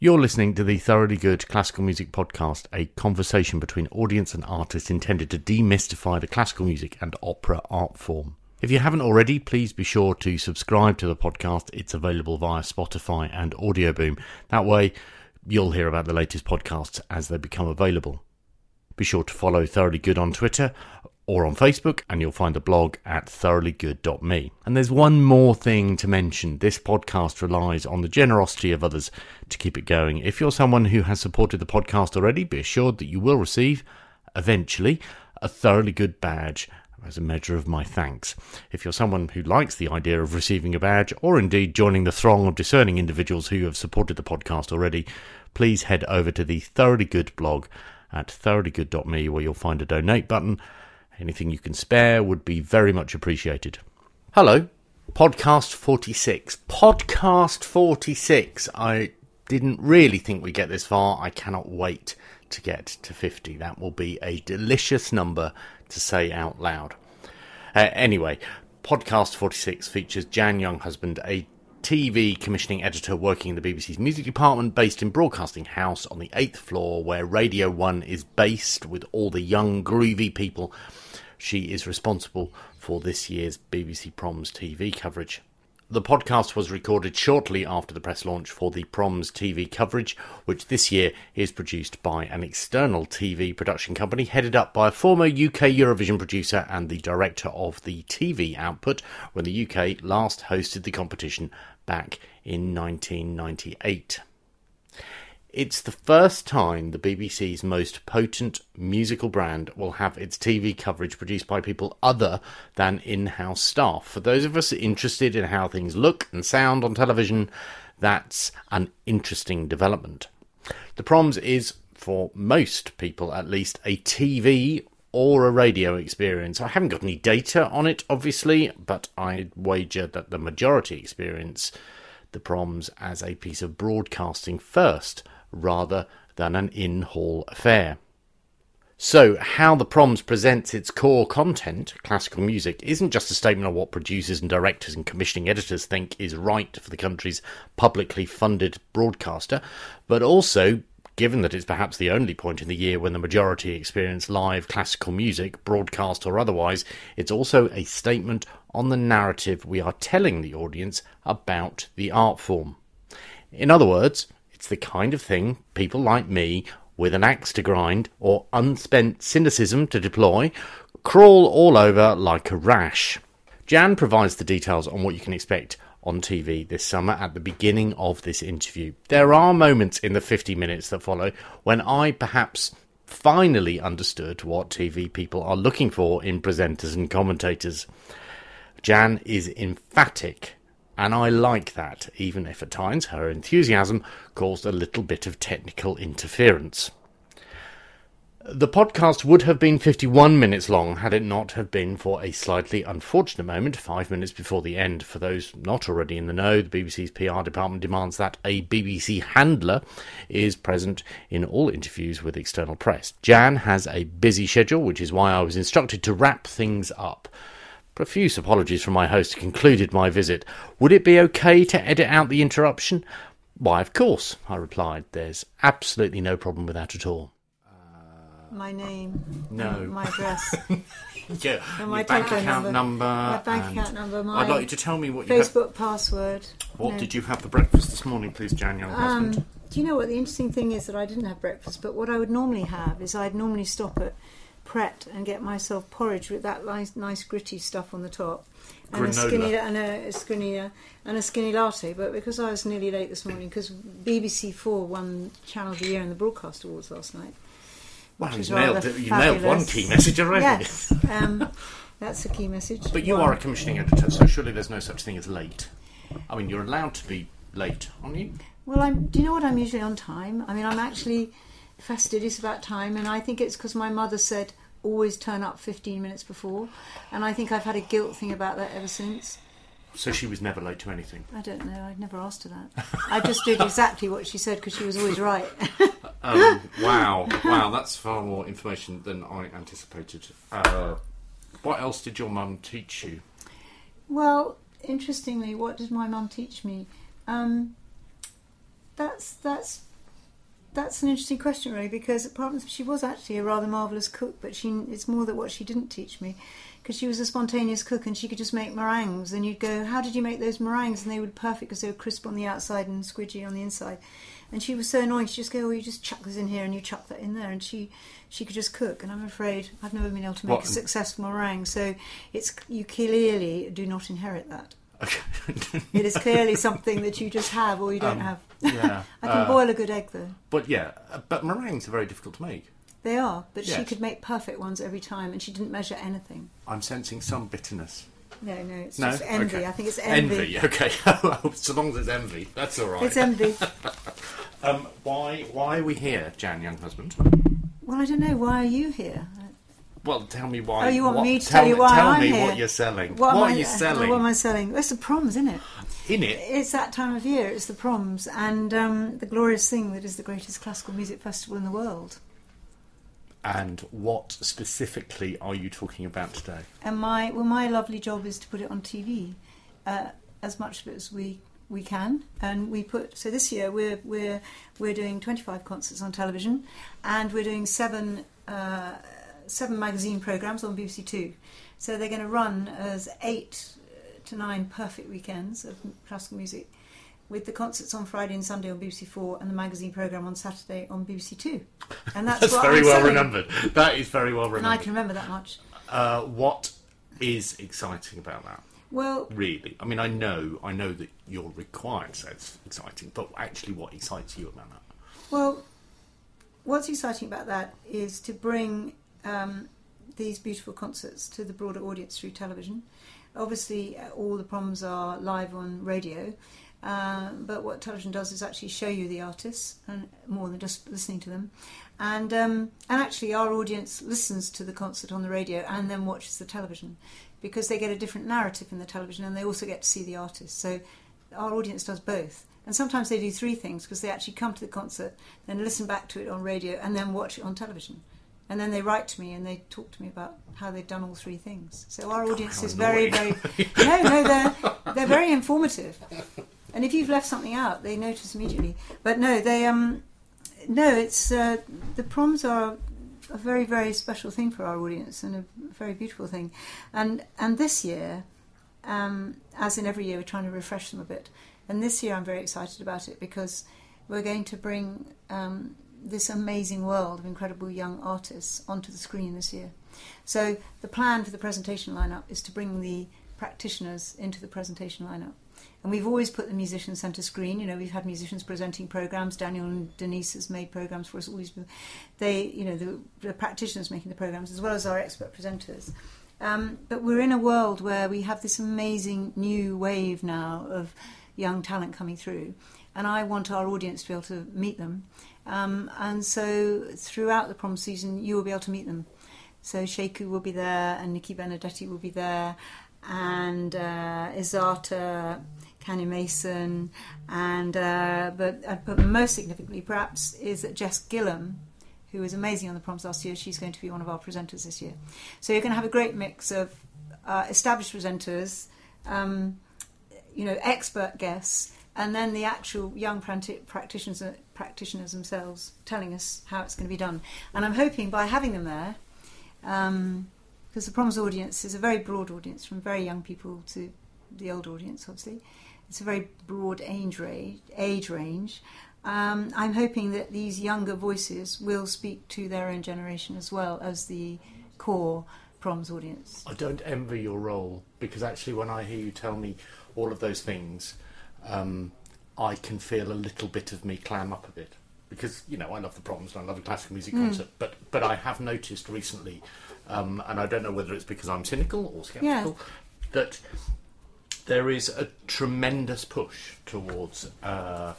You're listening to the Thoroughly Good Classical Music Podcast, a conversation between audience and artist intended to demystify the classical music and opera art form. If you haven't already, please be sure to subscribe to the podcast. It's available via Spotify and Audioboom. That way, you'll hear about the latest podcasts as they become available. Be sure to follow Thoroughly Good on Twitter or on Facebook, and you'll find the blog at thoroughlygood.me. And there's one more thing to mention this podcast relies on the generosity of others to keep it going. If you're someone who has supported the podcast already, be assured that you will receive, eventually, a Thoroughly Good badge as a measure of my thanks. If you're someone who likes the idea of receiving a badge, or indeed joining the throng of discerning individuals who have supported the podcast already, please head over to the Thoroughly Good blog at thoroughlygood.me where you'll find a donate button. Anything you can spare would be very much appreciated. Hello, podcast 46. Podcast 46. I didn't really think we'd get this far. I cannot wait to get to 50. That will be a delicious number to say out loud. Uh, anyway, podcast 46 features Jan Younghusband, a TV commissioning editor working in the BBC's music department, based in Broadcasting House on the eighth floor, where Radio 1 is based with all the young, groovy people. She is responsible for this year's BBC Proms TV coverage. The podcast was recorded shortly after the press launch for the Proms TV coverage, which this year is produced by an external TV production company headed up by a former UK Eurovision producer and the director of the TV output when the UK last hosted the competition back in 1998. It's the first time the BBC's most potent musical brand will have its TV coverage produced by people other than in house staff. For those of us interested in how things look and sound on television, that's an interesting development. The Proms is, for most people at least, a TV or a radio experience. I haven't got any data on it, obviously, but I'd wager that the majority experience the Proms as a piece of broadcasting first rather than an in hall affair. So, how the Proms presents its core content, classical music, isn't just a statement of what producers and directors and commissioning editors think is right for the country's publicly funded broadcaster, but also, given that it's perhaps the only point in the year when the majority experience live classical music, broadcast or otherwise, it's also a statement on the narrative we are telling the audience about the art form. In other words, it's the kind of thing people like me, with an axe to grind or unspent cynicism to deploy, crawl all over like a rash. Jan provides the details on what you can expect on TV this summer at the beginning of this interview. There are moments in the 50 minutes that follow when I perhaps finally understood what TV people are looking for in presenters and commentators. Jan is emphatic and I like that, even if at times her enthusiasm caused a little bit of technical interference. The podcast would have been 51 minutes long had it not have been for a slightly unfortunate moment, five minutes before the end. For those not already in the know, the BBC's PR department demands that a BBC handler is present in all interviews with external press. Jan has a busy schedule, which is why I was instructed to wrap things up. Profuse apologies from my host concluded my visit. Would it be okay to edit out the interruption? Why, of course, I replied. There's absolutely no problem with that at all. My name. No. My address. Yeah, And my your bank telephone account number. My bank and account number, my I'd like you to tell me what you had. Facebook password. What No. did you have for breakfast this morning, please, Jan, Younghusband? Um, do you know what the interesting thing is that I didn't have breakfast, but what I would normally have is I'd normally stop at Pret and get myself porridge with that nice, nice gritty stuff on the top, and a skinny and a, a skinny uh, and a skinny latte. But because I was nearly late this morning, because BBC Four won Channel of the Year in the Broadcast Awards last night. Well, you is nailed. You nailed one key message already. Yes, um, that's a key message. But you One. are a commissioning editor, so surely there's no such thing as late. I mean, you're allowed to be late, aren't you? Well, I'm. Do you know what? I'm usually on time. I mean, I'm actually fastidious about time, and I think it's because my mother said always turn up 15 minutes before, and I think I've had a guilt thing about that ever since. So she was never late to anything. I don't know. I'd never asked her that. I just did exactly what she said because she was always right. Um, wow, wow, that's far more information than I anticipated. Uh, what else did your mum teach you? well, interestingly, what did my mum teach me? Um, that's that's that's an interesting question, really, because apart from she was actually a rather marvelous cook, but she it's more that what she didn't teach me, because she was a spontaneous cook and she could just make meringues, and you'd go, "How did you make those meringues?" And they were perfect because they were crisp on the outside and squidgy on the inside. And she was so annoying. She just go, "Oh, you just chuck this in here and you chuck that in there," and she she could just cook. And I'm afraid I've never been able to make What- a successful meringue. So it's you clearly do not inherit that. Okay. It is clearly something that you just have or you don't Um, have. yeah. I can uh, boil a good egg though. But yeah, uh, but meringues are very difficult to make. They are, but she could make perfect ones every time, and she didn't measure anything. I'm sensing some bitterness. No, no, it's No? just envy. Okay. I think it's envy. okay. so long as it's envy, that's all right. It's envy. um, why why are we here, Jan, Younghusband? well, I don't know. Why are you here? Well, tell me why. Oh, you want what- me to tell tell you me- why Tell I'm me here? what you're selling. What, What, am are I, you selling? What am I selling? It's the proms, isn't it? In it, It's that time of year. It's the proms, and um, the glorious thing that is the greatest classical music festival in the world. and what specifically are you talking about today? And my well, my lovely job is to put it on TV, uh, as much of it as we we can. And we put so this year we're we're we're doing 25 concerts on television, and we're doing seven uh, seven magazine programs on BBC Two. So they're going to run as eight to nine perfect weekends of classical music. With the concerts on Friday and Sunday on BBC Four, and the magazine program on Saturday on BBC Two, and that's, That's very I'm well selling. remembered. That is very well remembered. And I can remember that much. Uh, what is exciting about that? Well, Really, I mean, I know, I know that you're required, so it's exciting. But actually, what excites you about that? Well, what's exciting about that is to bring um, these beautiful concerts to the broader audience through television. Obviously, uh, all the proms are live on radio, uh, but what television does is actually show you the artists and more than just listening to them. And um, and actually, our audience listens to the concert on the radio and then watches the television because they get a different narrative in the television and they also get to see the artist. So our audience does both. And sometimes they do three things because they actually come to the concert, then listen back to it on radio, and then watch it on television. And then they write to me and they talk to me about how they've done all three things. So our audience is very, very no, no, they're they're very informative. And if you've left something out, they notice immediately. But no, they um no, it's uh, the proms are a very, very special thing for our audience and a very beautiful thing. And and this year, um, as in every year, we're trying to refresh them a bit. And this year, I'm very excited about it because we're going to bring um, this amazing world of incredible young artists onto the screen this year. So the plan for the presentation lineup is to bring the practitioners into the presentation lineup. And we've always put the musicians centre screen. You know, we've had musicians presenting programs. Daniel and Denise has made programs for us. Always, they, you know, the, the practitioners making the programs as well as our expert presenters. Um, but we're in a world where we have this amazing new wave now of young talent coming through, and I want our audience to be able to meet them. Um, and so throughout the prom season, you will be able to meet them. So Sheku will be there, and Nikki Benedetti will be there, and uh, Isata, Kanye Mason, and uh, but uh, but most significantly, perhaps, is that Jess Gillam, who was amazing on the proms last year, she's going to be one of our presenters this year. So you're going to have a great mix of uh, established presenters, um, you know, expert guests, and then the actual young practi- practitioners practitioners themselves telling us how it's going to be done. And I'm hoping by having them there, because the proms audience is a very broad audience, from very young people to the old audience, obviously. It's a very broad age range. Age range. Um, I'm hoping that these younger voices will speak to their own generation as well as the core proms audience. I don't envy your role because actually, when I hear you tell me all of those things, um, I can feel a little bit of me clam up a bit because you know I love the proms and I love a classical music Hmm. concert, but but I have noticed recently, um, and I don't know whether it's because I'm cynical or skeptical, that there is a tremendous push towards. Uh,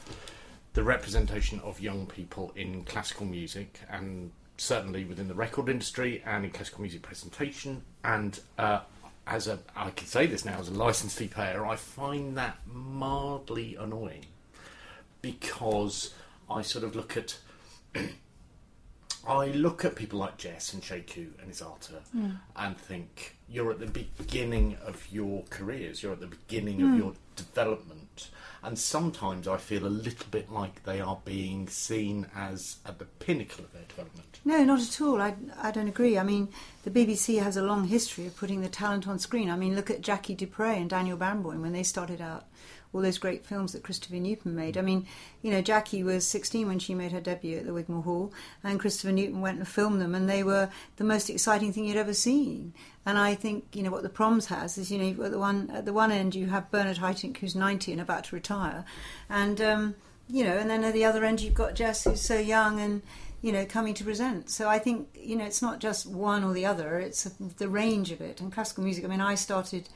the representation of young people in classical music and certainly within the record industry and in classical music presentation and uh, as a I can say this now as a licensed fee payer I find that mildly annoying because I sort of look at I look at people like Jess and Sheku and Isata hmm. and think you're at the beginning of your careers, you're at the beginning of hmm. your development. And sometimes I feel a little bit like they are being seen as at the pinnacle of their development. No, not at all. I, I don't agree. I mean, the BBC has a long history of putting the talent on screen. I mean, look at Jackie du Pré and Daniel Barenboim when they started out. All those great films that Christopher Nupen made. I mean, you know, Jackie was 16 when she made her debut at the Wigmore Hall, and Christopher Nupen went and filmed them, and they were the most exciting thing you'd ever seen. And I think, you know, what the Proms has is, you know, at the one at the one end you have Bernard Haitink, who's 90 and about to retire, and um, you know, and then at the other end you've got Jess, who's so young and you know coming to present. So I think you know it's not just one or the other; it's the range of it. And classical music. I mean, I started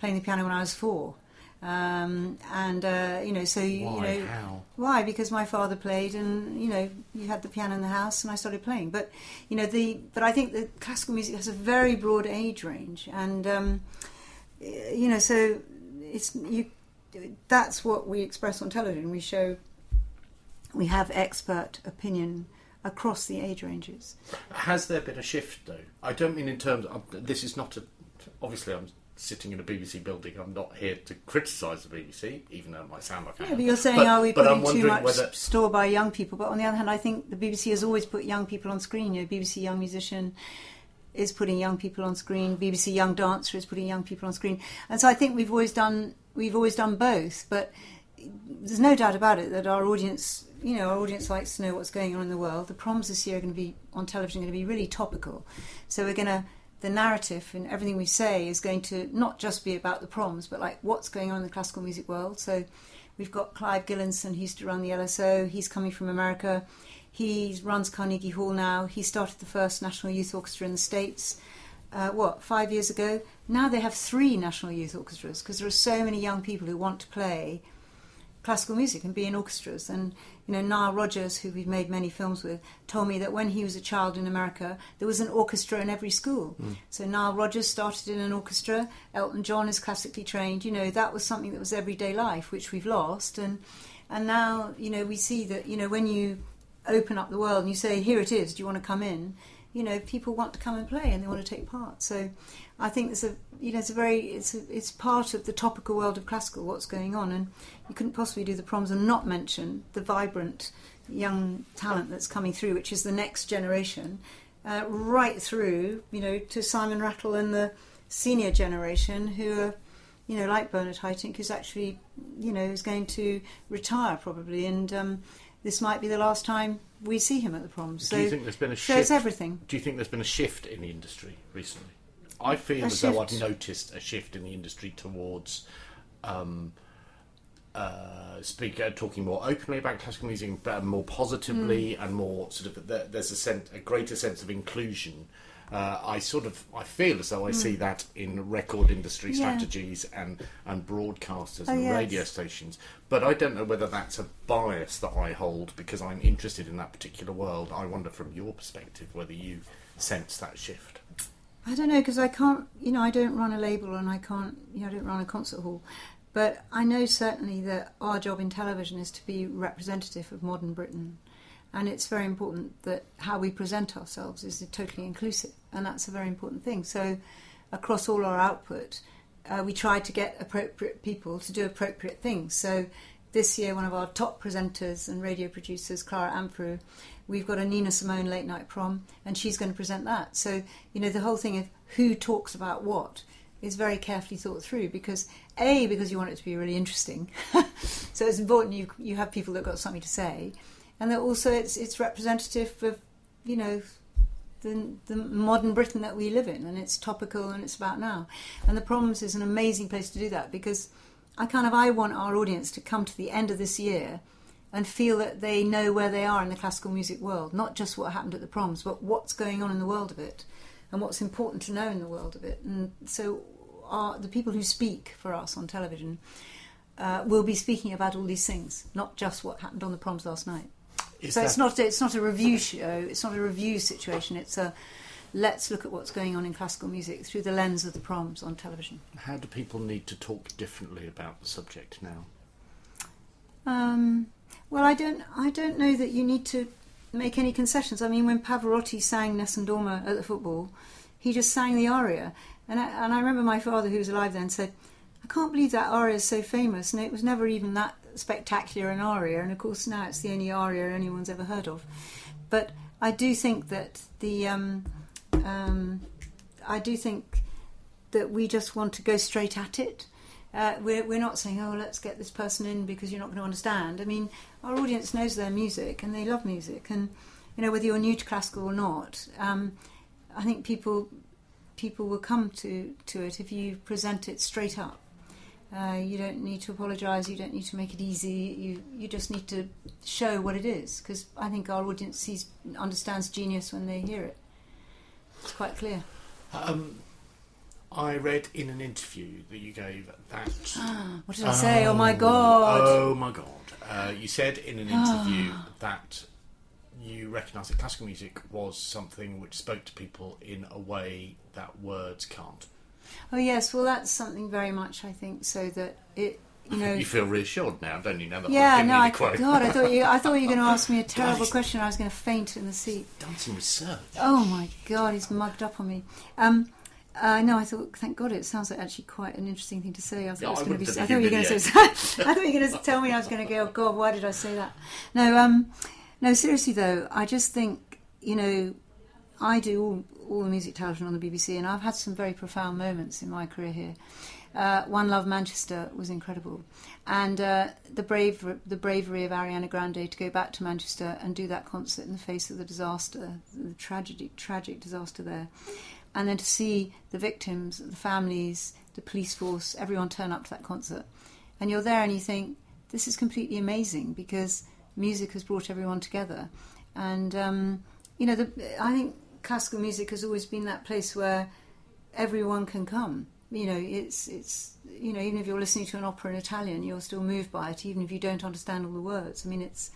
playing the piano when I was four. Um, and uh, you know, so you, Why? you know, How? why? Because my father played, and you know, you had the piano in the house, and I started playing. But you know, the but I think that classical music has a very broad age range, and um, you know, so it's you. That's what we express on television. We show we have expert opinion across the age ranges. Has there been a shift, though? I don't mean in terms of. This is not a. Obviously, I'm sitting in a BBC building. I'm not here to criticise the BBC, even though it might sound like I Yeah, am. but you're saying, But- are we putting too much whether- store by young people? But on the other hand, I think the BBC has always put young people on screen. You know, BBC Young Musician is putting young people on screen. BBC Young Dancer is putting young people on screen. And so I think we've always done we've always done both. But there's no doubt about it that our audience, you know, our audience likes to know what's going on in the world. The proms this year are going to be on television, going to be really topical. So we're going to the narrative and everything we say is going to not just be about the proms, but like what's going on in the classical music world. So we've got Clive Gillinson, he used to run the LSO. He's coming from America. He runs Carnegie Hall now. He started the first National Youth Orchestra in the States. Uh, what five years ago? Now they have three national youth orchestras because there are so many young people who want to play classical music and be in orchestras. And you know, Nile Rodgers, who we've made many films with, told me that when he was a child in America, there was an orchestra in every school. Hmm. So Nile Rodgers started in an orchestra. Elton John is classically trained. You know, that was something that was everyday life, which we've lost. And and now, you know, we see that you know when you open up the world and you say, "Here it is. Do you want to come in?" You know, people want to come and play and they want to take part. So, I think there's a you know it's a very it's a, it's part of the topical world of classical what's going on, and you couldn't possibly do the proms and not mention the vibrant young talent that's coming through, which is the next generation, uh, right through you know to Simon Rattle and the senior generation who are you know like Bernard Haitink, who's actually you know is going to retire probably, and um, this might be the last time we see him at the proms. Do you think there's been a shift? it's everything. Do you think there's been a shift in the industry recently? I feel A as though I've noticed a shift in the industry towards um, uh, speak, uh, talking more openly about classical music, but more positively Hmm. and more sort of. There, there's a sense, a greater sense of inclusion. Uh, I sort of, I feel as though I see that in record industry Hmm. Yeah. strategies and and broadcasters Oh, and yes. radio stations. But I don't know whether that's a bias that I hold because I'm interested in that particular world. I wonder from your perspective whether you sense that shift. I don't know because I can't, you know, I don't run a label and I can't, you know, I don't run a concert hall. But I know certainly that our job in television is to be representative of modern Britain. And it's very important that how we present ourselves is totally inclusive. And that's a very important thing. So, across all our output, uh, we try to get appropriate people to do appropriate things. So, this year, one of our top presenters and radio producers, Clara Amfo, we've got a Nina Simone late night prom, and she's going to present that. So, you know, the whole thing of who talks about what is very carefully thought through because a because you want it to be really interesting, so it's important you you have people that got something to say, and that also it's it's representative of you know the, the modern Britain that we live in, and it's topical and it's about now. And the Proms is an amazing place to do that because I kind of I want our audience to come to the end of this year and feel that they know where they are in the classical music world, not just what happened at the Proms, but what's going on in the world of it and what's important to know in the world of it. And so, our, the people who speak for us on television uh, will be speaking about all these things, not just what happened on the Proms last night Is so it's not it's not a review show. It's not a review situation. It's a let's look at what's going on in classical music through the lens of the proms on television. How do people need to talk differently about the subject now? Um, well, I don't I don't know that you need to make any concessions. I mean, when Pavarotti sang Nessun Dorma at the football, he just sang the aria. And I, and I remember my father, who was alive then, said, I can't believe that aria is so famous, and it was never even that spectacular an aria. And of course, now it's the only aria anyone's ever heard of. But I do think that the um, um, I do think that we just want to go straight at it. Uh, we're, we're not saying, oh, let's get this person in because you're not going to understand. I mean, our audience knows their music and they love music, and you know whether you're new to classical or not. Um, I think people people will come to, to it if you present it straight up. Uh, you don't need to apologise. You don't need to make it easy. You you just need to show what it is because I think our audience sees understands genius when they hear it. It's quite clear. Um, I read in an interview that you gave that. what did I say? Oh my god! Oh my god! Uh, you said in an interview that you recognised that classical music was something which spoke to people in a way that words can't. Oh yes, well that's something very much I think so that it you know You feel reassured now, don't you? Now that yeah no I quote. God I thought you I thought you were going to ask me a terrible question I was going to faint in the seat. Done some research. Oh my God, he's mugged up on me. Um, uh, no, I thought, thank God, it sounds like actually quite an interesting thing to say. I thought Yeah, it was I going to be. I thought you were going to say. I thought you were going to tell me I was going to go. Oh God, why did I say that? No, um, no. Seriously though, I just think you know, I do all all the music television on the BBC, and I've had some very profound moments in my career here. Uh, One Love Manchester was incredible, and uh, the brave the bravery of Ariana Grande to go back to Manchester and do that concert in the face of the disaster, the tragedy, tragic disaster there, and then to see the victims, the families, the police force, everyone turn up to that concert, and you're there and you think this is completely amazing because music has brought everyone together, and um, you know the, I think classical music has always been that place where everyone can come. You know, it's it's you know even if you're listening to an opera in Italian, you're still moved by it, even if you don't understand all the words. I mean, it's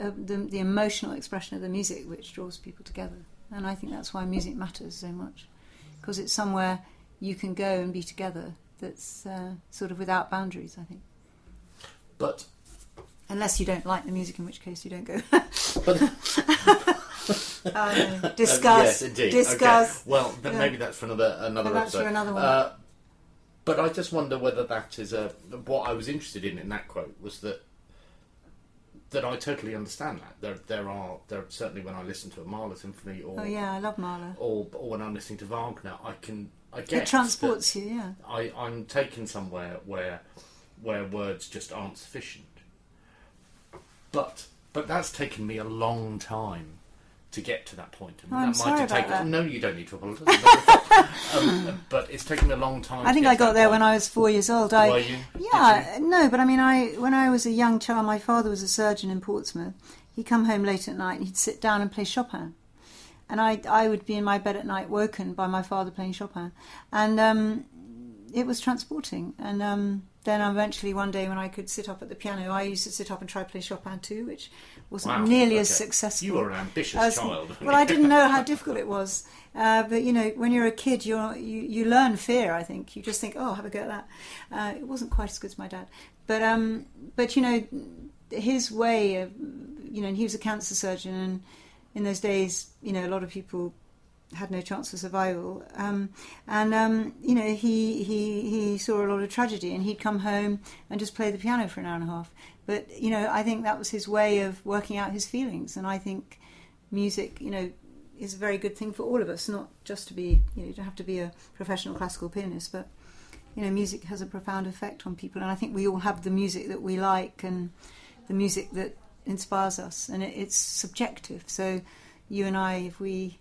uh, the the emotional expression of the music which draws people together, and I think that's why music matters so much because it's somewhere you can go and be together. That's uh, sort of without boundaries. I think, But unless you don't like the music, in which case you don't go. but oh. Uh, Discuss. yes, indeed. Discuss. Okay. Well, maybe that's for another another that's episode. for another one. Uh, but I just wonder whether that is a what I was interested in in that quote was that that I totally understand that there there are there certainly when I listen to a Mahler symphony or Oh yeah, I love Mahler. or, or when I'm listening to Wagner I can I get It transports you. Yeah. I I'm taken somewhere where where words just aren't sufficient. But but that's taken me a long time to get to that point. And Oh, I'm that sorry might have about taken, that. No, you don't need to apologise. um, but it's taken a long time. I think I got there point. when I was four years old. I, Were you? Yeah, no, but I mean, I when I was a young child, my father was a surgeon in Portsmouth. He'd come home late at night and he'd sit down and play Chopin, and I I would be in my bed at night, woken by my father playing Chopin, and um, it was transporting. And um, then eventually one day when I could sit up at the piano, I used to sit up and try to play Chopin too, which wasn't Wow, nearly as successful. You were an ambitious as- child. well, I didn't know how difficult it was. Uh, but you know, when you're a kid, you're, you you learn fear. I think you just think, "Oh, have a go at that." Uh, it wasn't quite as good as my dad, but um, but you know, his way of, you know, and he was a cancer surgeon, and in those days, you know, a lot of people had no chance of survival. Um, and um, you know, he he he saw a lot of tragedy, and he'd come home and just play the piano for an hour and a half. But you know, I think that was his way of working out his feelings, and I think music, you know, is a very good thing for all of us. Not just to be, you know, you don't have to be a professional classical pianist, but you know, music has a profound effect on people, and I think we all have the music that we like and the music that inspires us, and it, it's subjective. So, you and I, if we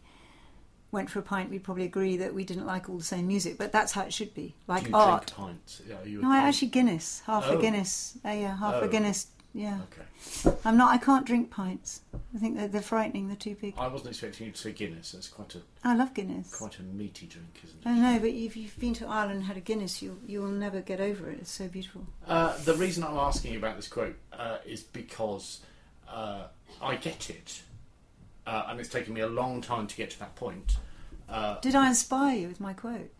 went for a pint, we'd probably agree that we didn't like all the same music, but that's how it should be, like Do you art. drink pints? Yeah, you No, I actually Guinness, half Oh. a Guinness. Uh, yeah, half Oh. a Guinness. Yeah, Okay. I'm not. I can't drink pints. I think they're, they're frightening. They're too big. I wasn't expecting you to say Guinness. That's quite a I love Guinness. quite a meaty drink, isn't it? I know, but if you've been to Ireland and had a Guinness, you you will never get over it. It's so beautiful. Uh, the reason I'm asking you about this quote uh, is because uh, I get it, uh, and it's taken me a long time to get to that point. Uh, Did I inspire you with my quote?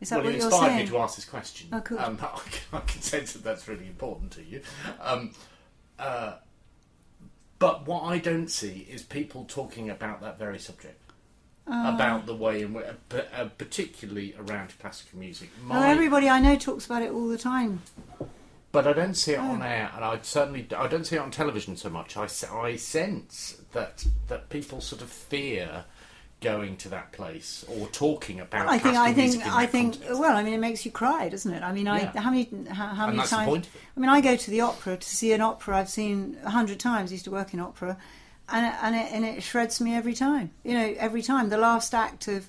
Is that well, what it you're inspired saying? me to ask this question. Oh, cool. Um, I can sense that that's really important to you. Um, uh, But what I don't see is people talking about that very subject. about the way in which, uh, particularly around classical music. Well, everybody I know talks about it all the time. But I don't see it on oh. air, and I certainly I don't see it on television so much. I, I sense that that people sort of fear going to that place or talking about. I think I think I think context. well, I mean, it makes you cry, doesn't it? I mean, I Yeah. how many how, how many times? point of it. I mean, I go to the opera to see an opera I've seen a hundred times. I used to work in opera, and it, and it and it shreds me every time. You know, every time the last act of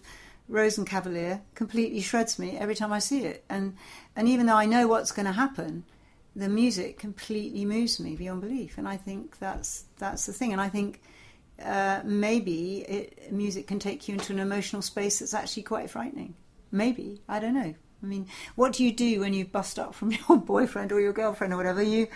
Rosenkavalier completely shreds me every time I see it, and and even though I know what's going to happen, the music completely moves me beyond belief, and I think that's that's the thing, and I think. Uh, maybe it, music can take you into an emotional space that's actually quite frightening. Maybe I don't know. I mean, what do you do when you bust up from your boyfriend or your girlfriend or whatever? You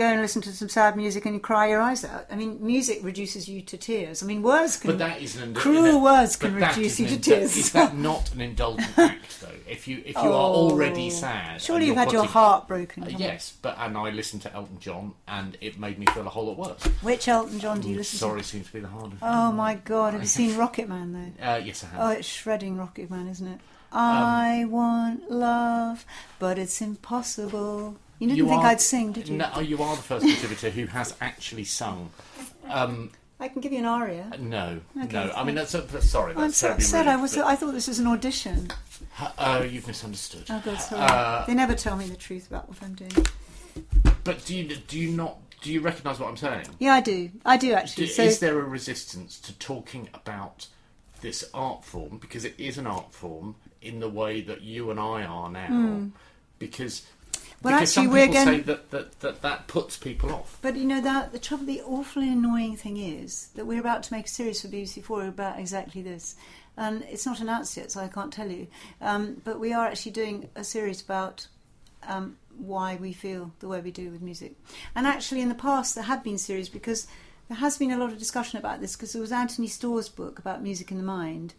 go and listen to some sad music and you cry your eyes out. I mean, music reduces you to tears. I mean, words can. But that is an cruel words can reduce you to indul- tears. Is that not an indulgent act, though? If you if you are already Oh. sad, Surely you've had your heart broken. Uh, yes, but and I listened to Elton John, and it made me feel a whole lot worse. Which Elton John do you listen to? Sorry, seems to be the hardest. Oh my God! Have you seen Rocket Man though? Uh, yes, I have. Oh, it's shredding Rocket Man, isn't it? Um, I want love, but it's impossible. You didn't think are- I'd sing, did you? No, oh, you are the first contributor who has actually sung. Um, I can give you an aria. no, Okay, no. I mean, that's a, sorry. That's I'm so upset. rude, I was. I thought this was an audition. Oh, you've misunderstood. Oh God, sorry. Uh, they never tell me the truth about what I'm doing. but do you do you not do you recognise what I'm saying? Yeah, I do. I do Do, actually. so is there a resistance to talking about this art form because it is an art form in the way that you and I are now? Because Hmm. Well, because some actually, we're people say going- that, that, that that puts people off. But you know that the trouble, the awfully annoying thing is that we're about to make a series for BBC Four about exactly this, and it's not announced yet, so I can't tell you. Um, but we are actually doing a series about um, why we feel the way we do with music. And actually, in the past, there have been series because there has been a lot of discussion about this because there was Anthony Storr's book about music in the mind.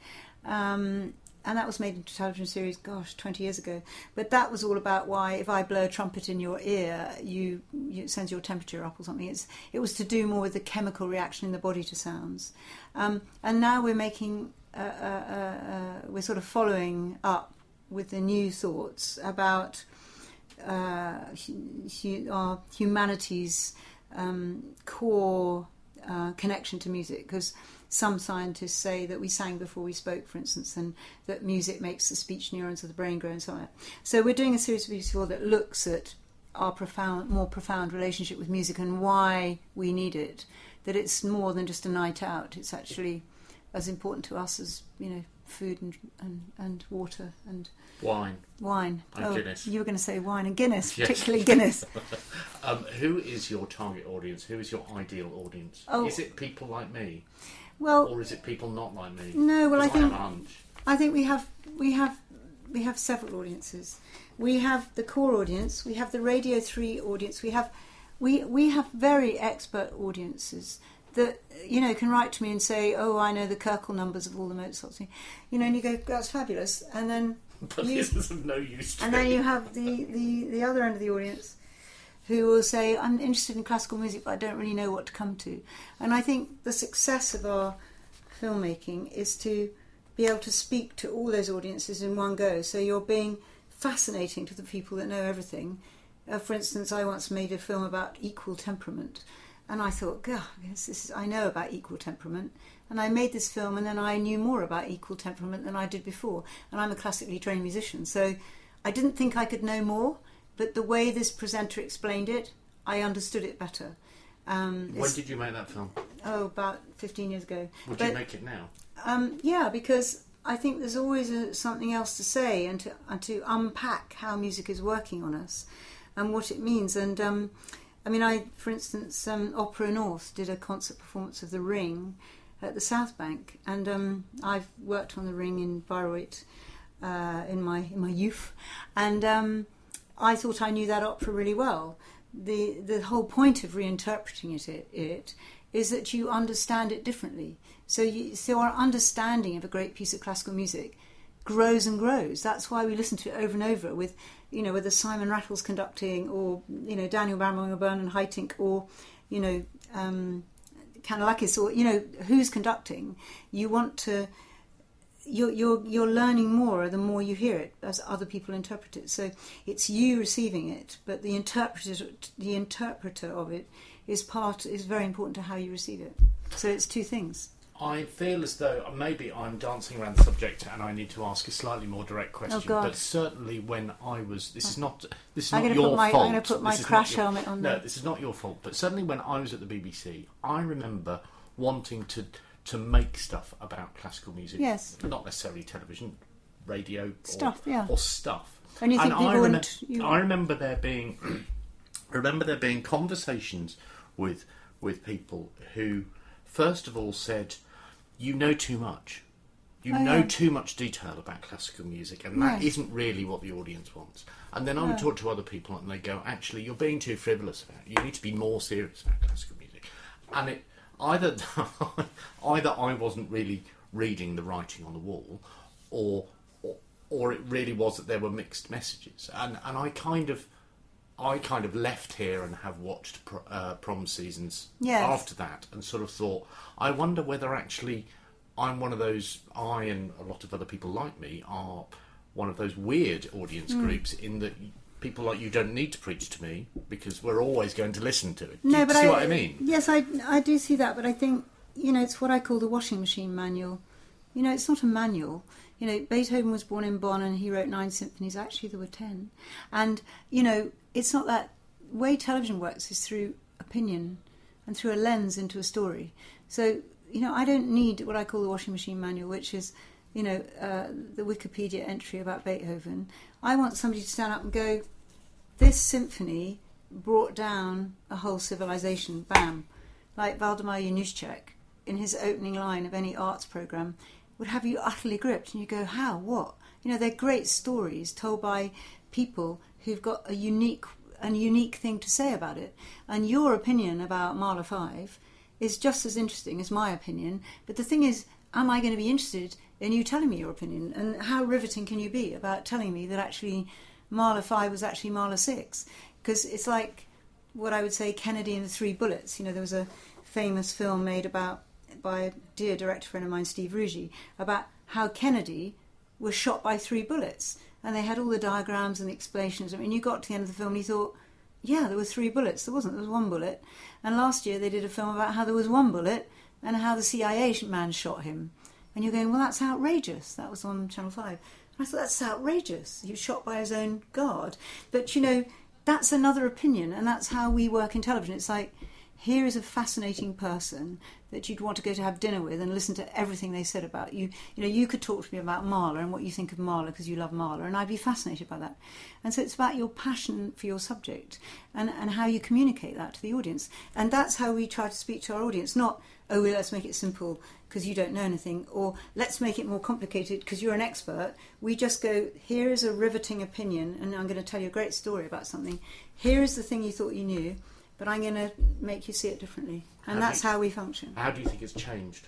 Um, and that was made into a television series, gosh, 20 years ago. But that was all about why, if I blow a trumpet in your ear, you, you it sends your temperature up or something. It's, it was to do more with the chemical reaction in the body to sounds. Um, and now we're making, uh, uh, uh, uh, we're sort of following up with the new thoughts about uh, hu- our humanity's um, core uh, connection to music because some scientists say that we sang before we spoke, for instance, and that music makes the speech neurons of the brain grow and so on. So we're doing a series of BBC4 that looks at our profound, more profound relationship with music and why we need it. That it's more than just a night out. It's actually as important to us as you know food and and, and water and Wine. wine. And oh, Guinness. you were going to say wine and Guinness, Yes. particularly Guinness. Um, who is your target audience? Who is your ideal audience? Oh. Is it people like me, Well, or is it people not like me? No, well, I think-. I think we have we have we have several audiences. We have the core audience. We have the Radio Three audience. We have we we have very expert audiences that you know can write to me and say, "Oh, I know the Köchel numbers of all the Mozart." thing." You know, and you go, "That's fabulous," and then But you- this is of no use to and then you have the, the, the other end of the audience who will say, I'm interested in classical music, but I don't really know what to come to. And I think the success of our filmmaking is to be able to speak to all those audiences in one go. So you're being fascinating to the people that know everything. Uh, for instance, I once made a film about equal temperament. And I thought, God, yes, this is, I know about equal temperament. And I made this film, and then I knew more about equal temperament than I did before. And I'm a classically trained musician, so I didn't think I could know more. But the way this presenter explained it, I understood it better. Um, When did you make that film? oh, about 15 years ago. Would But- you make it now? um, yeah, because I think there's always a, something else to say and to, and to unpack how music is working on us and what it means. And um, I mean, I, for instance, um, Opera North did a concert performance of The Ring at the South Bank, and um, I've worked on The Ring in Bayreuth uh, in my in my youth, and um, I thought I knew that opera really well. The the whole point of reinterpreting it, it, it is that you understand it differently. So you, so our understanding of a great piece of classical music grows and grows. That's why we listen to it over and over with, you know, whether Simon Rattle's conducting or, you know, Daniel Barenboim or Bernard Haitink or, you know, um, Canellakis or you know who's conducting, you want to. You're, you're you're learning more the more you hear it as other people interpret it. So it's you receiving it, but the interpreter the interpreter of it is part is very important to how you receive it. So it's two things. I feel as though maybe I'm dancing around the subject and I need to ask a slightly more direct oh, question. Oh God. but certainly when I was, this is oh. not this is I'm not your my- fault. I'm gonna put my This crash your- helmet on No, there. this is not your fault. But certainly when I was at the BBC, I remember wanting to to make stuff about classical music. Yes. not necessarily television, radio, or- Stuff, yeah. or stuff. And you think I, people remem- wouldn't- you- I remember there being remember there being conversations with with people who first of all said you know too much. You Oh, know yeah. too much detail about classical music and that Yes. not really what the audience wants. And then I would talk to other people and they go actually you're being too frivolous about it. You need to be more serious about classical music. And it either either I wasn't really reading the writing on the wall or or, or it really was that there were mixed messages. And and I kind of I kind of left here and have watched pr- uh, prom seasons Yes. after that and sort of thought, I wonder whether actually I'm one of those, I and a lot of other people like me are one of those weird audience Hmm. groups in that people like you don't need to preach to me because we're always going to listen to it. Do No, you but see I, what I mean? Yes, I I do see that, but I think you know it's what I call the washing machine manual. You know, it's not a manual. You know, Beethoven was born in Bonn and he wrote nine symphonies. Actually, there were ten, and you know, it's not that way television works is through opinion and through a lens into a story. So you know, I don't need what I call the washing machine manual, which is you know uh, the Wikipedia entry about Beethoven. I want somebody to stand up and go, this symphony brought down a whole civilization. Bam, like Waldemar Januszczak in his opening line of any arts program would have you utterly gripped, and you go, how, what? You know, they're great stories told by people who've got a unique a unique thing to say about it. And your opinion about Mahler Five is just as interesting as my opinion. But the thing is, am I going to be interested in you telling me your opinion? And how riveting can you be about telling me that actually Mahler 5 was actually Mahler 6? Because it's like what I would say Kennedy and the Three Bullets. You know, there was a famous film made about by a dear director friend of mine, Steve Ruggie, about how Kennedy was shot by three bullets. And they had all the diagrams and the explanations. I mean, you got to the end of the film and you thought, yeah, there were three bullets. There wasn't, there was one bullet. And last year they did a film about how there was one bullet and how the CIA man shot him. And you're going, well, that's outrageous. That was on Channel 5. And I thought, that's outrageous. He was shot by his own guard. But, you know, that's another opinion. And that's how we work in television. It's like, here is a fascinating person that you'd want to go to have dinner with and listen to everything they said about you. You know, you could talk to me about Mahler and what you think of Mahler because you love Mahler, and I'd be fascinated by that. And so it's about your passion for your subject and, and how you communicate that to the audience. And that's how we try to speak to our audience, not, oh, well, let's make it simple because you don't know anything, or let's make it more complicated because you're an expert. We just go, here is a riveting opinion, and I'm going to tell you a great story about something. Here is the thing you thought you knew but I'm going to make you see it differently. And How that's you- how we function. How do you think it's changed?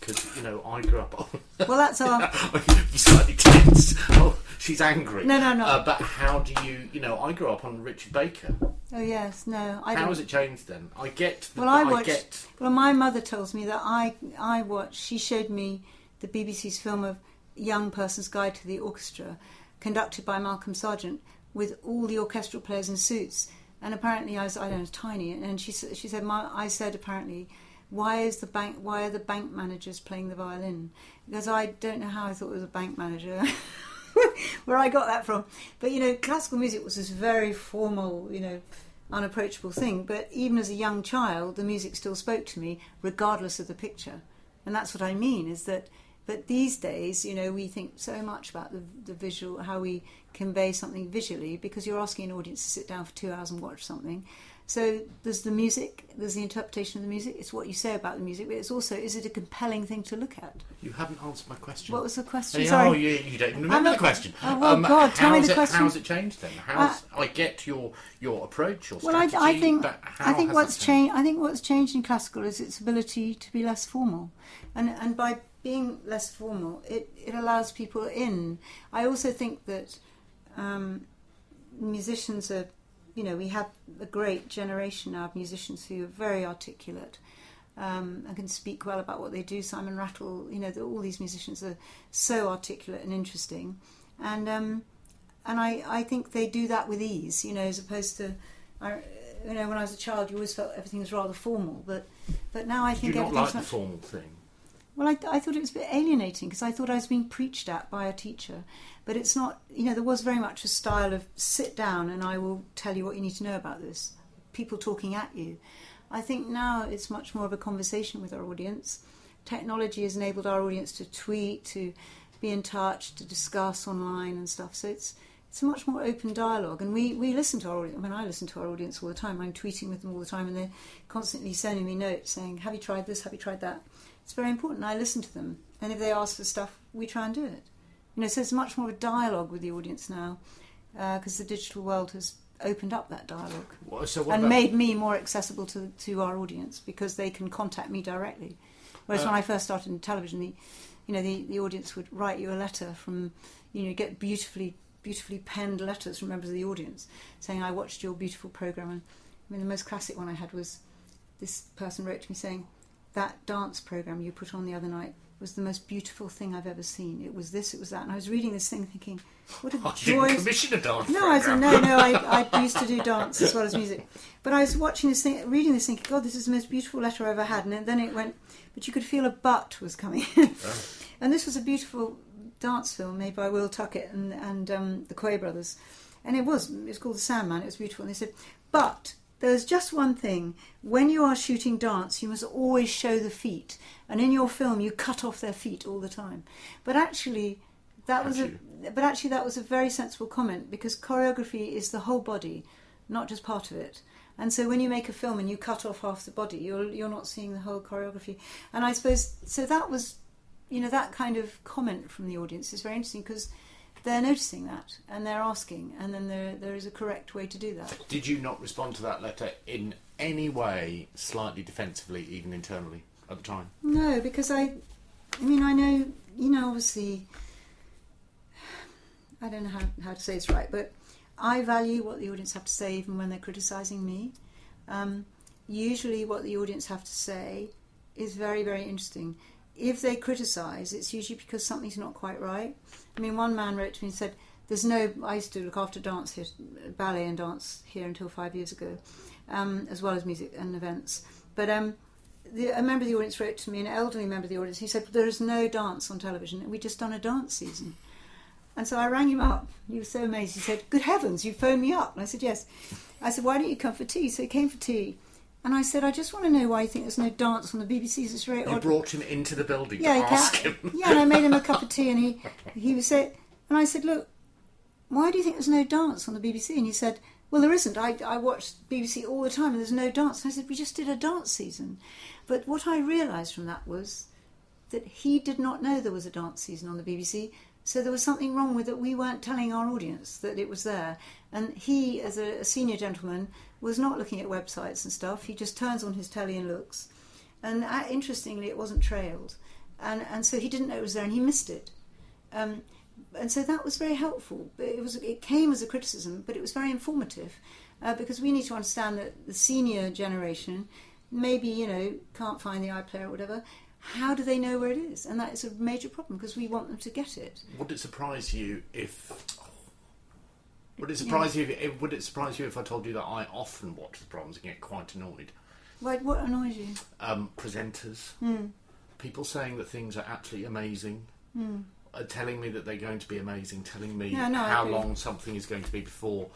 Because, you know, I grew up on. Well, that's our. you slightly tense. Oh, she's angry. No, no, no. Uh, but how do you, you know, I grew up on Richard Baker. Oh, yes, no. I How don't- has it changed then? I get. The, Well, I watched. get. Well, my mother tells me that I I watched. She showed me the BBC's film of Young Person's Guide to the Orchestra, conducted by Malcolm Sargent, with all the orchestral players in suits. And apparently, I was I don't know tiny. And she she said, my, I said apparently, why is the bank? Why are the bank managers playing the violin? Because I don't know how I thought it was a bank manager. Where I got that from, but you know, classical music was this very formal, you know, unapproachable thing. But even as a young child, the music still spoke to me, regardless of the picture. And that's what I mean is that. But these days, you know, we think so much about the, the visual, how we convey something visually, because you're asking an audience to sit down for two hours and watch something. So there's the music, there's the interpretation of the music. It's what you say about the music, but it's also is it a compelling thing to look at? You haven't answered my question. What was the question? Oh, Sorry. you, you don't even remember not- the question. Oh, well, um, God, tell me the it, question. How's it changed then? Uh, how's, I get your your approach, your Well, I, strategy. I think but how I think has what's changed. I think what's changed in classical is its ability to be less formal, and and by being less formal, it it allows people in. I also think that um, musicians are, you know, we have a great generation now of musicians who are very articulate. um, and can speak well about what they do. Simon Rattle, you know, the, all these musicians are so articulate and interesting, and um, and I, I think they do that with ease, you know, as opposed to, I, you know, when I was a child, you always felt everything was rather formal, but but now I Did think you not everything's like the much formal thing? well, I, I thought it was a bit alienating because I thought I was being preached at by a teacher. But it's not, you know, there was very much a style of sit down and I will tell you what you need to know about this. People talking at you. I think now it's much more of a conversation with our audience. Technology has enabled our audience to tweet, to be in touch, to discuss online and stuff. So it's it's a much more open dialogue. And we, we listen to our audience. I mean, I listen to our audience all the time. I'm tweeting with them all the time and they're constantly sending me notes saying, Have you tried this? Have you tried that? it's very important. I listen to them, and if they ask for stuff, we try and do it. You know, so it's much more of a dialogue with the audience now, because the digital world has opened up that dialogue So what and about, made me more accessible to to our audience because they can contact me directly. Whereas Uh, when I first started in television, the you know the, the audience would write you a letter from you know get beautifully beautifully penned letters from members of the audience saying I watched your beautiful program. And I mean the most classic one I had was this person wrote to me saying that dance program you put on the other night was the most beautiful thing I've ever seen. It was this, it was that, and I was reading this thing thinking, what a I didn't joyous commission a dance no, I said no, no. I, I used to do dance as well as music, but I was watching this thing, reading this, thinking, God, this is the most beautiful letter I ever had. And then it went, but you could feel a butt was coming. and this was a beautiful dance film made by Will Tuckett and and um, the Quay brothers, and it was it was called The Sandman. It was beautiful. And they said, but there's just one thing: when you are shooting dance, you must always show the feet, and in your film, you cut off their feet all the time. But actually. That was a, but actually that was a very sensible comment because choreography is the whole body, not just part of it. And so when you make a film and you cut off half the body, you're you're not seeing the whole choreography. And I suppose so that was, you know, that kind of comment from the audience is very interesting because they're noticing that and they're asking, and then there there is a correct way to do that. Did you not respond to that letter in any way slightly defensively, even internally, at the time? No, because I, I mean, I know, you know, obviously, I don't know how, how to say this right, but I value what the audience have to say even when they're criticising me. Um, usually, what the audience have to say is very, very interesting. If they criticise, it's usually because something's not quite right. I mean, one man wrote to me and said, "There's no." I used to look after dance here, ballet and dance here until five years ago, um, as well as music and events. But um, the, a member of the audience wrote to me, an elderly member of the audience. He said, "There is no dance on television. We just done a dance season." And so I rang him up. He was so amazed. He said, "Good heavens, you phoned me up!" And I said, "Yes." I said, "Why don't you come for tea?" So he came for tea. And I said, "I just want to know why you think there's no dance on the BBC. It's very You odd." brought him into the building yeah, to he ask ca- him. yeah, and I made him a cup of tea, and he he was say, and I said, "Look, why do you think there's no dance on the BBC?" And he said, "Well, there isn't. I I watch BBC all the time, and there's no dance." And I said, "We just did a dance season," but what I realised from that was that he did not know there was a dance season on the BBC. So there was something wrong with it. We weren't telling our audience that it was there. And he, as a, a senior gentleman, was not looking at websites and stuff. He just turns on his telly and looks. And uh, interestingly, it wasn't trailed, and and so he didn't know it was there, and he missed it. Um, and so that was very helpful. It was it came as a criticism, but it was very informative uh, because we need to understand that the senior generation maybe you know can't find the iPlayer or whatever. How do they know where it is? And that is a major problem because we want them to get it. Would it surprise you if? Would it surprise you? If, would it surprise you if I told you that I often watch the programs and get quite annoyed? Why, what annoys you? Um, presenters, people saying that things are absolutely amazing, uh, telling me that they're going to be amazing, telling me Yeah, no, how long something is going to be before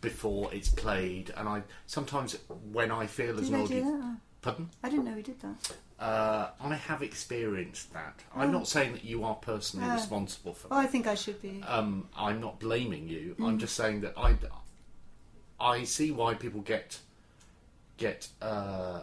before it's played, and I sometimes when I feel as Did an they do audience, pardon. I didn't know he did that. Uh, I have experienced that. I'm not saying that you are personally Oh. responsible for Oh, I think I should be. um, I'm not blaming you. Mm. I'm just saying that I, I see why people get get uh,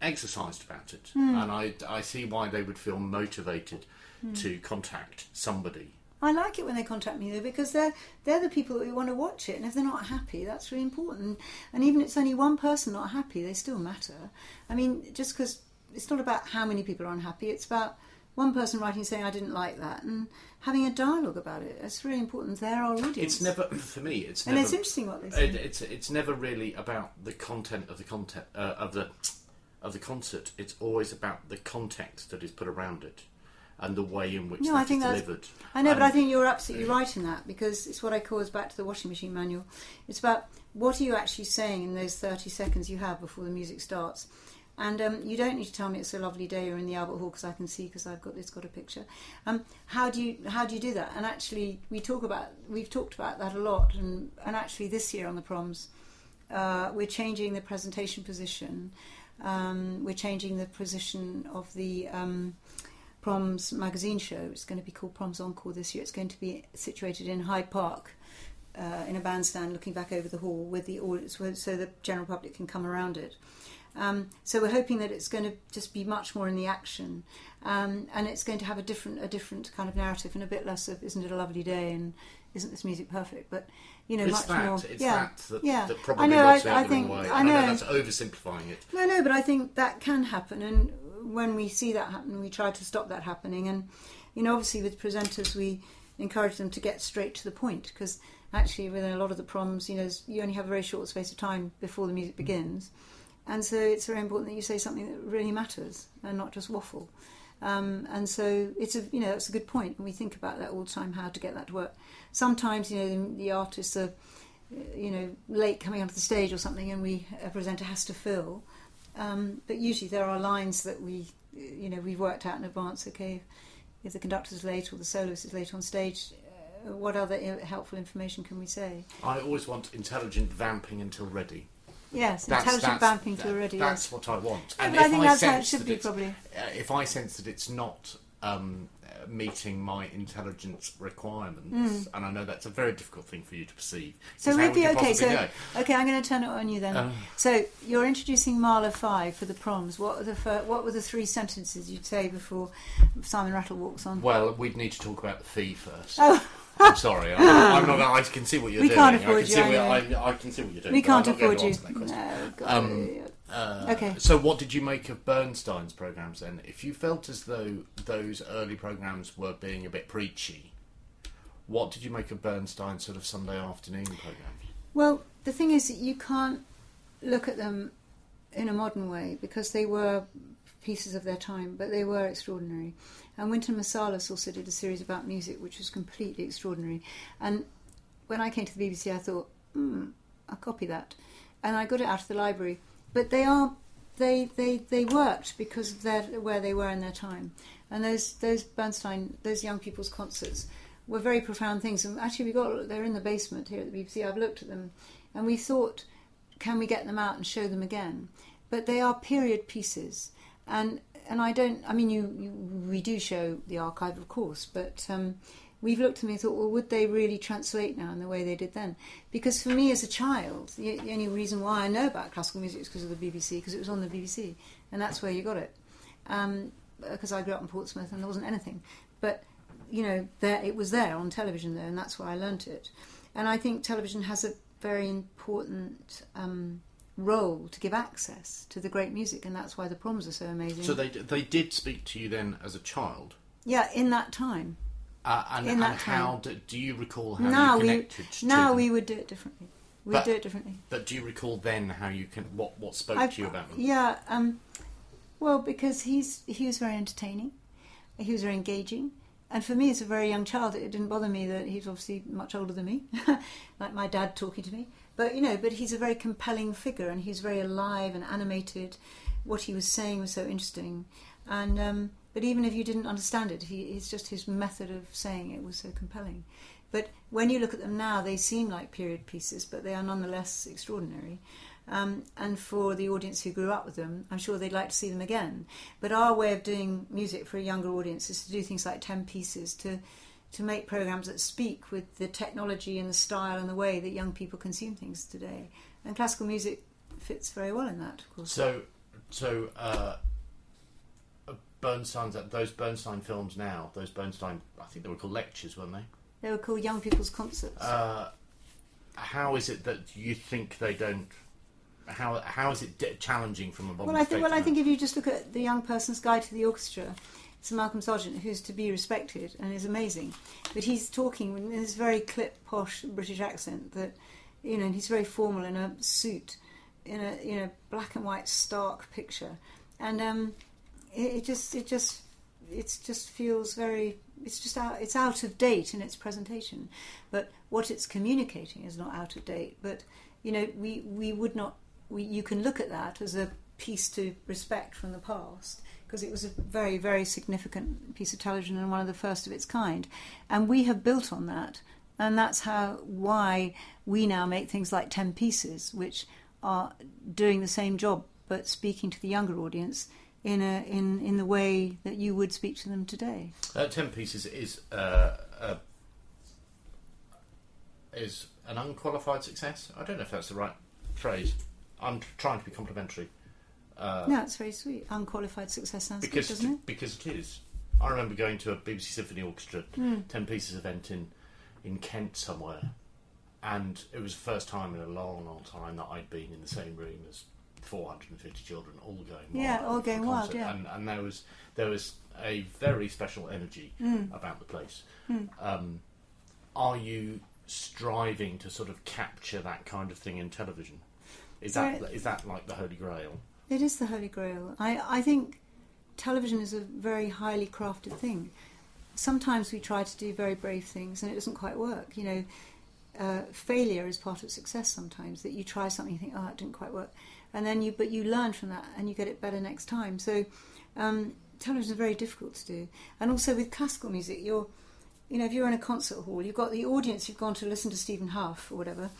exercised about it, Mm. and I, I see why they would feel motivated Mm. to contact somebody. I like it when they contact me though because they're they're the people that want to watch it, and if they're not happy, that's really important. And even if it's only one person not happy, they still matter. I mean, just because it's not about how many people are unhappy, it's about one person writing saying I didn't like that and having a dialogue about it. It's really important. They're our audience. It's never for me. It's and never. it's interesting what they say. it, it's it's never really about the content of the content uh, of the of the concert, it's always about the context that is put around it and the way in which No, that I think delivered. I know, but I think you're absolutely right in that because it's what I call back to the washing machine manual. It's about what are you actually saying in those 30 seconds you have before the music starts. And um, you don't need to tell me it's a lovely day or in the Albert Hall because I can see because I've got it's got a picture. Um, how do you how do you do that? And actually, we talk about we've talked about that a lot. And and actually, this year on the proms, uh, we're changing the presentation position. Um, we're changing the position of the um, Proms magazine show. It's going to be called Proms Encore this year. It's going to be situated in Hyde Park uh, in a bandstand looking back over the hall with the audience so the general public can come around it. Um, so we're hoping that it's going to just be much more in the action, um, and it's going to have a different a different kind of narrative and a bit less of "Isn't it a lovely day?" and "Isn't this music perfect?" But you know, it's much that, more. it's yeah, that that, yeah. that probably I know. I, I think. wrong way. I know. that's oversimplifying it. No, no, but I think that can happen, and when we see that happen, we try to stop that happening. And you know, obviously, with presenters, we encourage them to get straight to the point because actually, within a lot of the proms, you know, you only have a very short space of time before the music begins, and so it's very important that you say something that really matters and not just waffle. Um, and so it's a you know that's a good point, and we think about that all the time how to get that to work. Sometimes you know the, the artists are you know late coming onto the stage or something, and we a presenter has to fill. Um, but usually there are lines that we you know we've worked out in advance. Okay, if the conductor's late or the soloist is late on stage, uh, what other helpful information can we say? I always want intelligent vamping until ready. Yes, That's, intelligent that's, to that- already. That's Yes. what I want. Yeah, And but I think that's how it should be probably. uh, if I sense that it's not um, meeting my intelligence requirements, and I know that's a very difficult thing for you to perceive. Mm. So we'd be okay. So know? okay, I'm going to turn it on you then. Uh. so you're introducing Mahler Five for the proms. What were the fir- what were the three sentences you'd say before Simon Rattle walks on? Well, we'd need to talk about the fee first. Oh. I'm sorry. I'm, I'm not. I can see what you're We doing. can't I afford can you, see I what. I, I can see what you're doing. we can't I'm not going afford you. answer that question. No, God. Um, Uh, Okay. So, what did you make of Bernstein's programs then? If you felt as though those early programs were being a bit preachy, what did you make of Bernstein's sort of Sunday afternoon programs? Well, the thing is, that you can't look at them in a modern way because they were pieces of their time, but they were extraordinary. And Wynton Marsalis also did a series about music, which was completely extraordinary. And when I came to the BBC, I thought, hmm, I'll copy that, and I got it out of the library. But they are. They, they, they worked because of their, where they were in their time, and those those Bernstein those young people's concerts were very profound things. And actually, we got they're in the basement here at the BBC. I've looked at them, and we thought, can we get them out and show them again? But they are period pieces, and and I don't. I mean, you, you we do show the archive, of course, but um, we've looked at them and thought, well, would they really translate now in the way they did then? Because for me as a child, the, the only reason why I know about classical music is because of the BBC, because it was on the BBC, and that's where you got it. Um, because I grew up in Portsmouth and there wasn't anything, but you know, there it was there on television there, and that's where I learnt it. And I think television has a very important um, role to give access to the great music, and that's why the proms are so amazing. So they they did speak to you then as a child, yeah, in that time. uh, and, In and that how time. do, do you recall how now you we connected to now them? we would do it differently. We'd do it differently. But do you recall then how you can what what spoke I've- to you about them? Yeah, um, well, because he's he was very entertaining, he was very engaging, and for me as a very young child, it didn't bother me that he's obviously much older than me, like my dad talking to me. But you know, but he's a very compelling figure, and he's very alive and animated. What he was saying was so interesting, and um, but even if you didn't understand it, he, it's just his method of saying it was so compelling. But when you look at them now, they seem like period pieces, but they are nonetheless extraordinary. Um, and for the audience who grew up with them, I'm sure they'd like to see them again. But our way of doing music for a younger audience is to do things like 10 pieces, to, to make programs that speak with the technology and the style and the way that young people consume things today. And classical music fits very well in that, of course. So, so uh, Bernstein's those Bernstein films now, those Bernstein, I think they were called lectures, weren't they? They were called Young People's Concerts. Uh, how is it that you think they don't? How how is it de- challenging from a modern Well, I think well, I think if you just look at the young person's guide to the orchestra, it's Malcolm Sargent who's to be respected and is amazing, but he's talking in this very clip, posh British accent that, you know, and he's very formal in a suit, in a you know black and white stark picture, and um, it, it just it just it just feels very it's just out it's out of date in its presentation. But what it's communicating is not out of date. But you know we we would not we you can look at that as a piece to respect from the past because it was a very very significant piece of television and one of the first of its kind and we have built on that and that's how why we now make things like 10 pieces which are doing the same job but speaking to the younger audience in a in in the way that you would speak to them today. Uh, Ten pieces is uh, is an unqualified success. I don't know if that's the right phrase. I'm trying to be complimentary. Uh, no, it's very sweet. Unqualified success sounds because good, doesn't it? Because it is. I remember going to a BBC Symphony Orchestra mm. ten pieces event in in Kent somewhere, and it was the first time in a long, long time that I'd been in the same room as 450 children all going wild. Yeah, all going wild, yeah. And, and, there was there was a very special energy mm. about the place. Mm. Um, are you striving to sort of capture that kind of thing in television? Is that is that like the holy grail? It is the holy grail. I, I think television is a very highly crafted thing. Sometimes we try to do very brave things and it doesn't quite work. You know, uh, failure is part of success sometimes. That you try something, you think, oh, it didn't quite work and then you but you learn from that and you get it better next time. So um, television is very difficult to do, and also with classical music, you're you know if you're in a concert hall, you've got the audience who've gone to listen to Stephen Hough or whatever.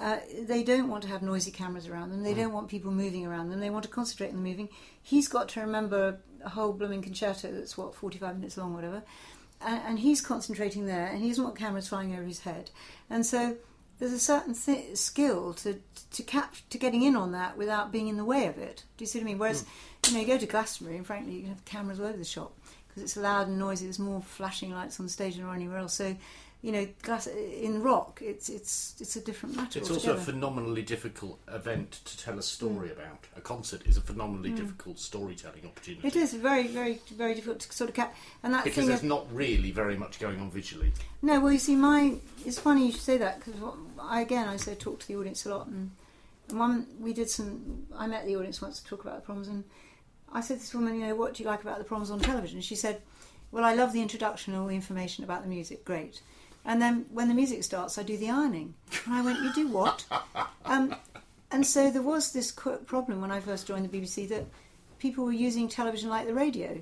Uh, they don't want to have noisy cameras around them. They mm. don't want people moving around them. They want to concentrate on the moving. He's got to remember a whole blooming concerto that's what 45 minutes long, whatever, and, and he's concentrating there, and he doesn't want cameras flying over his head, and so there's a certain th- skill to to cap to getting in on that without being in the way of it. Do you see what I mean? Whereas, mm. you know, you go to Glastonbury and frankly, you can have cameras all over the shop because it's loud and noisy. There's more flashing lights on the stage than anywhere else. So you know, glass in rock, it's it's it's a different matter. It's altogether. also a phenomenally difficult event to tell a story mm. about. A concert is a phenomenally mm. difficult storytelling opportunity. It is very, very, very difficult to sort of cap. And that because there's of, not really very much going on visually. No, well, you see, my it's funny you should say that because I again I say talk to the audience a lot, and, and one we did some. I met the audience once to talk about the Proms, and I said to this woman, you know, what do you like about the Proms on television? And she said, well, I love the introduction and all the information about the music, great. And then when the music starts, I do the ironing. And I went, You do what? um, and so there was this problem when I first joined the BBC that people were using television like the radio,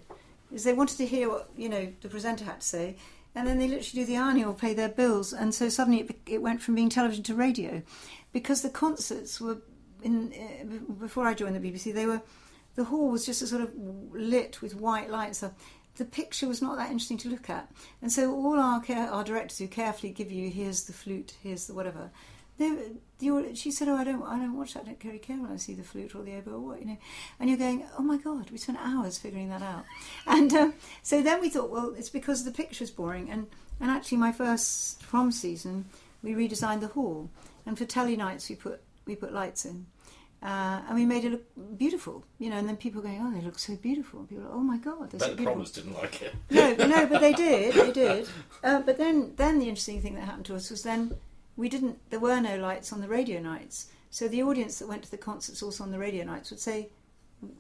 is they wanted to hear what you know the presenter had to say, and then they literally do the ironing or pay their bills, and so suddenly it, it went from being television to radio, because the concerts were in uh, before I joined the BBC, they were the hall was just a sort of lit with white lights the picture was not that interesting to look at. And so all our care, our directors who carefully give you here's the flute, here's the whatever. She said, "Oh, I don't, I don't watch that. I don't very care when I see the flute or the oboe or what, you know." And you're going, "Oh my God, we spent hours figuring that out." And um, so then we thought, well, it's because the picture's boring. And and actually, my first prom season, we redesigned the hall, and for telly nights we put we put lights in. Uh, and we made it look beautiful, you know. And then people going, "Oh, they look so beautiful." And people, are, "Oh my God, they're so beautiful." Promise didn't like it. no, no, but they did. They did. Uh, but then, then the interesting thing that happened to us was then we didn't. There were no lights on the radio nights, so the audience that went to the concerts also on the radio nights would say,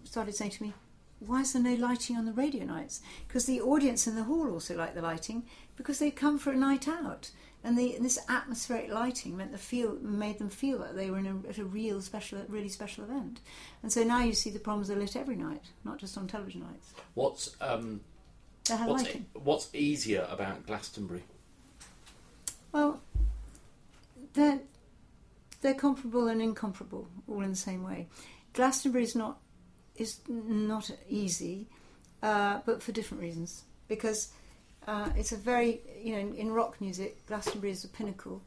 started saying to me, "Why is there no lighting on the radio nights?" Because the audience in the hall also liked the lighting because they'd come for a night out and the, this atmospheric lighting meant the feel made them feel that they were in a, at a real special, really special event. And so now you see the proms are lit every night, not just on television nights. What's um, what's, e- what's easier about Glastonbury? Well, they're they're comparable and incomparable, all in the same way. Glastonbury is not is not easy, uh, but for different reasons because uh, it's a very, you know, in, in, rock music, Glastonbury is the pinnacle.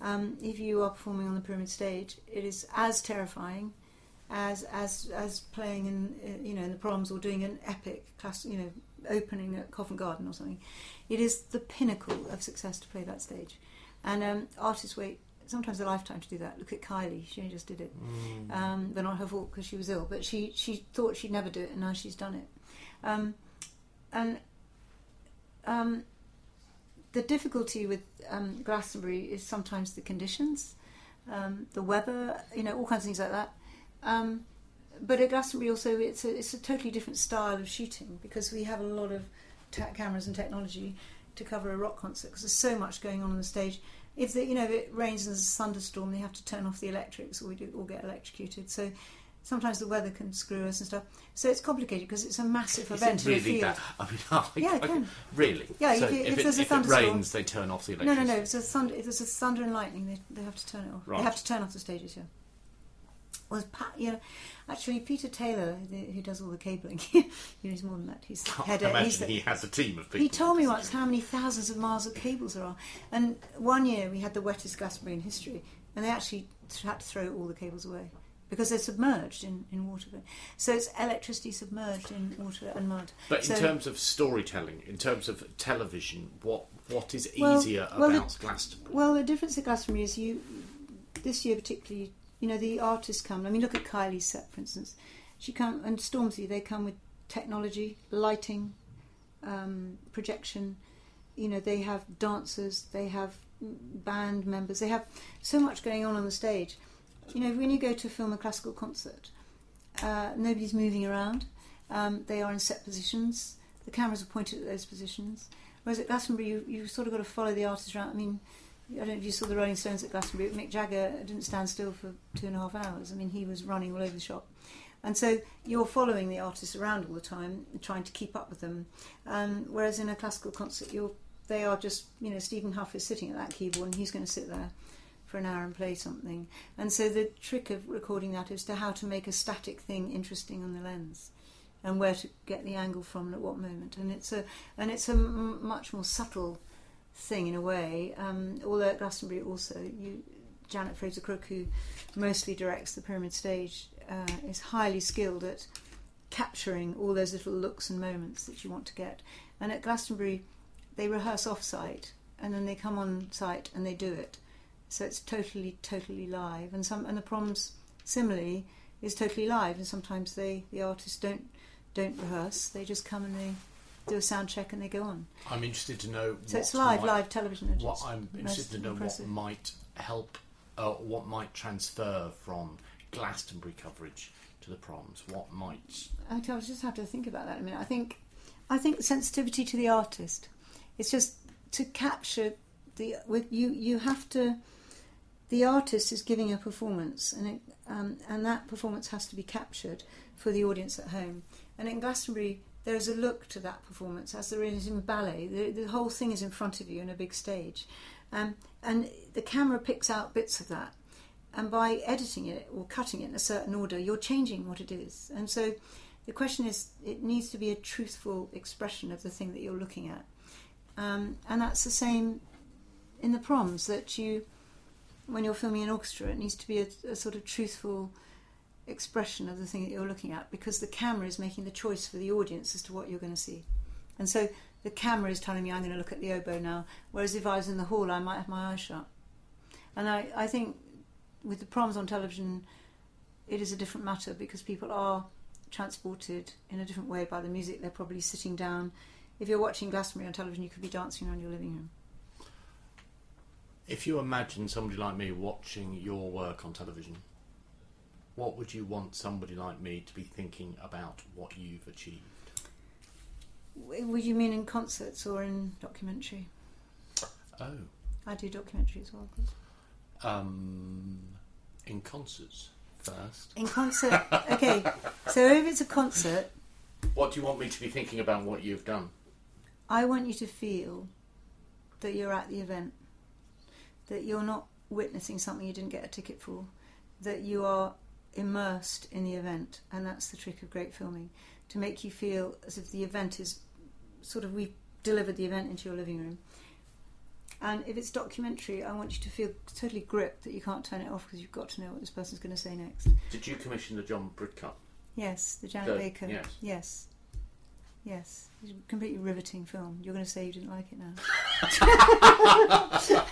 Um, if you are performing on the pyramid stage, it is as terrifying as as as playing in, uh, you know, in the proms or doing an epic class, you know, opening at Covent Garden or something. It is the pinnacle of success to play that stage, and um, artists wait sometimes a lifetime to do that. Look at Kylie; she just did it, mm. um, but not her fault because she was ill. But she she thought she'd never do it, and now she's done it. Um, and um, the difficulty with um, Glastonbury is sometimes the conditions, um, the weather, you know, all kinds of things like that. Um, but at Glastonbury also it's a, it's a totally different style of shooting because we have a lot of ta- cameras and technology to cover a rock concert because there's so much going on on the stage. If the, you know if it rains and there's a thunderstorm, they have to turn off the electrics or we do all get electrocuted. So sometimes the weather can screw us and stuff. So it's complicated because it's a massive Is event it a really field. that? I mean, I, Yeah, it can. really. Yeah, So if you- if it, there's a if it thunderstorm- rains, they turn off the No, electricity. no, no. If there's, thunder, if there's a thunder and lightning, they, they have to turn it off. Right. They have to turn off the stages. Yeah. Well, Pat, yeah, actually, Peter Taylor, the, who does all the cabling, he's more than that. He's the I head. imagine he's the, he has a team of people. he told me once how many thousands of miles of cables there are. And one year we had the wettest Glastonbury in history, and they actually had to throw all the cables away because they're submerged in, in water. So it's electricity submerged in water and mud. But in So- terms of storytelling, in terms of television, what what is Well- easier well, about it- Glastonbury? Well, the difference at Glastonbury is you, this year particularly, you know, the artists come. I mean, look at Kylie's set, for instance. She come and Stormzy. They come with technology, lighting, um, projection. You know, they have dancers. They have band members. They have so much going on on the stage. You know, when you go to film a classical concert, uh, nobody's moving around. Um, they are in set positions. The cameras are pointed at those positions. Whereas at Glastonbury, you, you sort of got to follow the artist around. I mean, I don't know if you saw the Rolling Stones at Glastonbury. Mick Jagger didn't stand still for two and a half hours. I mean, he was running all over the shop. And so you're following the artists around all the time, trying to keep up with them. Um, whereas in a classical concert, you're they are just you know Stephen Hough is sitting at that keyboard and he's going to sit there for an hour and play something. And so the trick of recording that is to how to make a static thing interesting on the lens and where to get the angle from and at what moment. And it's a and it's a m- much more subtle thing in a way. Um, although at Glastonbury also, you Janet Fraser Crook, who mostly directs the Pyramid Stage, uh, is highly skilled at capturing all those little looks and moments that you want to get. And at Glastonbury, they rehearse off-site and then they come on site and they do it. So it's totally, totally live. And some and the proms similarly is totally live. And sometimes they the artists don't don't rehearse. They just come and they do a sound check and they go on. I'm interested to know. So it's live, might- live television. What I'm interested to know impressive. what might help, uh, what might transfer from Glastonbury coverage to the proms. What might I just have to think about that. I mean, I think, I think sensitivity to the artist. It's just to capture the with you. You have to. The artist is giving a performance, and it, um, and that performance has to be captured for the audience at home. And in Glastonbury, there is a look to that performance, as there is in ballet. The, the whole thing is in front of you in a big stage, um, and the camera picks out bits of that and by editing it or cutting it in a certain order, you're changing what it is. And so the question is, it needs to be a truthful expression of the thing that you're looking at. Um, and that's the same in the proms, that you, when you're filming an orchestra, it needs to be a, a sort of truthful expression of the thing that you're looking at because the camera is making the choice for the audience as to what you're going to see. And so the camera is telling me I'm going to look at the oboe now, whereas if I was in the hall, I might have my eyes shut. And I, I think with the proms on television, it is a different matter because people are transported in a different way by the music. They're probably sitting down. If you're watching Glastonbury on television, you could be dancing around your living room. If you imagine somebody like me watching your work on television, what would you want somebody like me to be thinking about what you've achieved? Would you mean in concerts or in documentary? Oh, I do documentary as well. um, in concerts first. In concert, okay. So if it's a concert, What do you want me to be thinking about what you've done? I want you to feel that you're at the event, that you're not witnessing something you didn't get a ticket for, that you are immersed in the event, and that's the trick of great filming to make you feel as if the event is sort of we've delivered the event into your living room. And if it's documentary, I want you to feel totally gripped that you can't turn it off because you've got to know what this person's going to say next. Did you commission the John Bridcut? Yes, the Janet The- Baker. yes. Yes. Yes. It's a completely riveting film. You're going to say you didn't like it now.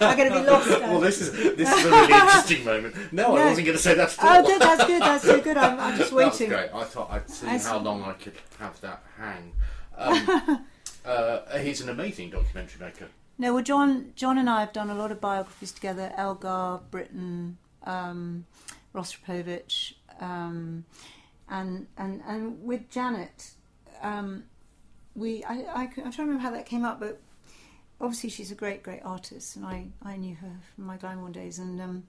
I'm going to be lost now. well, this is this is a really interesting moment. No, I No. wasn't going to say that at all. Oh, good. That's good. That's so good. I'm, I'm just waiting. That's great. I thought I'd see I how see. long I could have that hang. Um, uh, he's an amazing documentary maker. No, well, John, John and I have done a lot of biographies together. Elgar, Britten, um, Rostropovich, um, and and and with Janet, um, we I, I, I'm trying to remember how that came up, but obviously she's a great great artist, and I, I knew her from my Glyndebourne days, and um,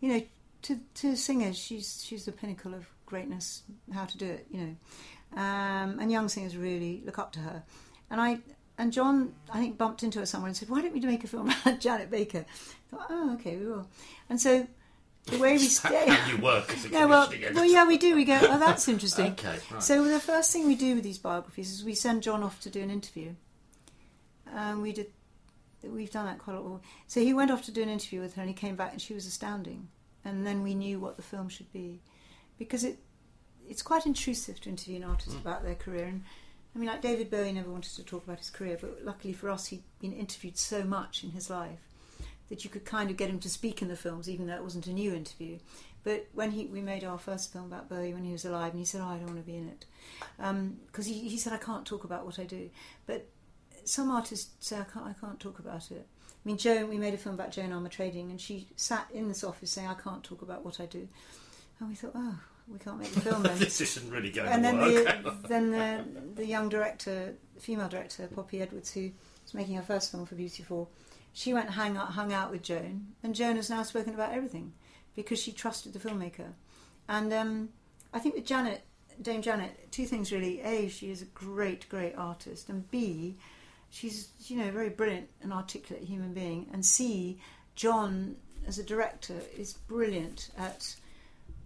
you know to to singers she's she's the pinnacle of greatness, how to do it, you know, um, and young singers really look up to her, and I. And John, I think, bumped into her somewhere and said, "Why don't we make a film about Janet Baker?" I thought, "Oh, okay, we will." And so the way we stay. How you work as a Yeah, well, well, yeah, we do. We go, oh, that's interesting. Okay, right. So the first thing we do with these biographies is we send John off to do an interview. Um, we did, we've done that quite a lot. So he went off to do an interview with her, and he came back, and she was astounding. And then we knew what the film should be, because it, it's quite intrusive to interview an artist about their career. And I mean, like David Bowie never wanted to talk about his career, but luckily for us, he'd been interviewed so much in his life that you could kind of get him to speak in the films, even though it wasn't a new interview. But when he, we made our first film about Bowie when he was alive, and he said, "Oh, I don't want to be in it," um, because he, he said, "I can't talk about what I do." But some artists say, "I can't, I can't talk about it." I mean, Joan, we made a film about Joan Armatrading, and she sat in this office saying, "I can't talk about what I do," and we thought, "Oh, we can't make the film then." this isn't really going and then the then the, the young director, female director Poppy Edwards, who was making her first film for Beauty Beautiful, she went hang out, hung out with Joan, and Joan has now spoken about everything because she trusted the filmmaker. And um, I think with Janet, Dame Janet, two things really: a, she is a great, great artist, and b, she's you know a very brilliant and articulate human being, and c, John as a director is brilliant at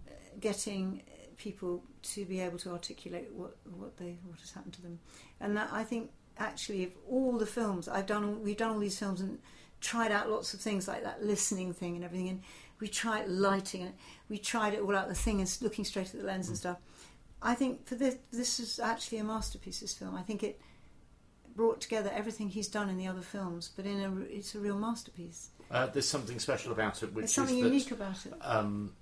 uh, getting people to be able to articulate what what they what has happened to them, and that I think actually of all the films I've done, we've done all these films and tried out lots of things like that listening thing and everything, and we tried lighting and we tried it all out. The thing is looking straight at the lens and stuff. I think for this, this is actually a masterpiece. This film, I think it brought together everything he's done in the other films, but in a, it's a real masterpiece. Uh, there's something special about it, which There's something is that unique about it. um,